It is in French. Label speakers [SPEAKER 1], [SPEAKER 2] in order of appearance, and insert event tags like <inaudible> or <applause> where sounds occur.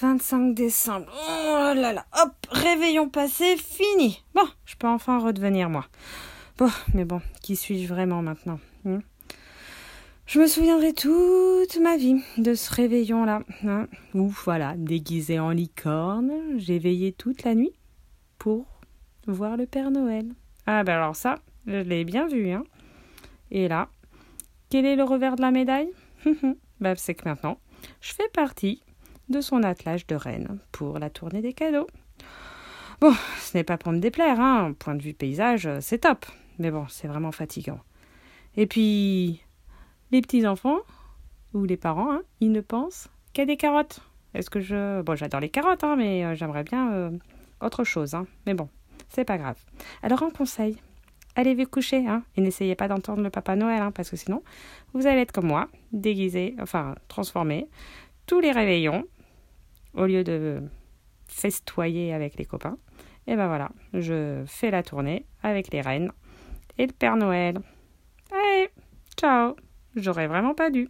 [SPEAKER 1] 25 décembre. Oh là là, hop, réveillon passé, fini. Bon, je peux enfin redevenir moi. Bon, mais bon, qui suis-je vraiment maintenant hein Je me souviendrai toute ma vie de ce réveillon-là. Hein Où, voilà, déguisé en licorne, j'ai veillé toute la nuit pour voir le Père Noël. Ah ben alors ça, je l'ai bien vu. Hein Et là, quel est le revers de la médaille? <laughs> Bah, C'est que maintenant, je fais partie de son attelage de reine pour la tournée des cadeaux. Bon, ce n'est pas pour me déplaire, hein. Point de vue paysage, c'est top. Mais bon, c'est vraiment fatigant. Et puis, les petits-enfants, ou les parents, hein, ils ne pensent qu'à des carottes. Est-ce que je. Bon, j'adore les carottes, hein, mais euh, j'aimerais bien euh, autre chose. Hein. Mais bon, c'est pas grave. Alors, un conseil allez vous coucher, hein, et n'essayez pas d'entendre le Papa Noël, hein, parce que sinon, vous allez être comme moi, déguisé, enfin, transformé, tous les réveillons, au lieu de festoyer avec les copains. Et ben voilà, je fais la tournée avec les reines et le Père Noël. Allez, ciao J'aurais vraiment pas dû.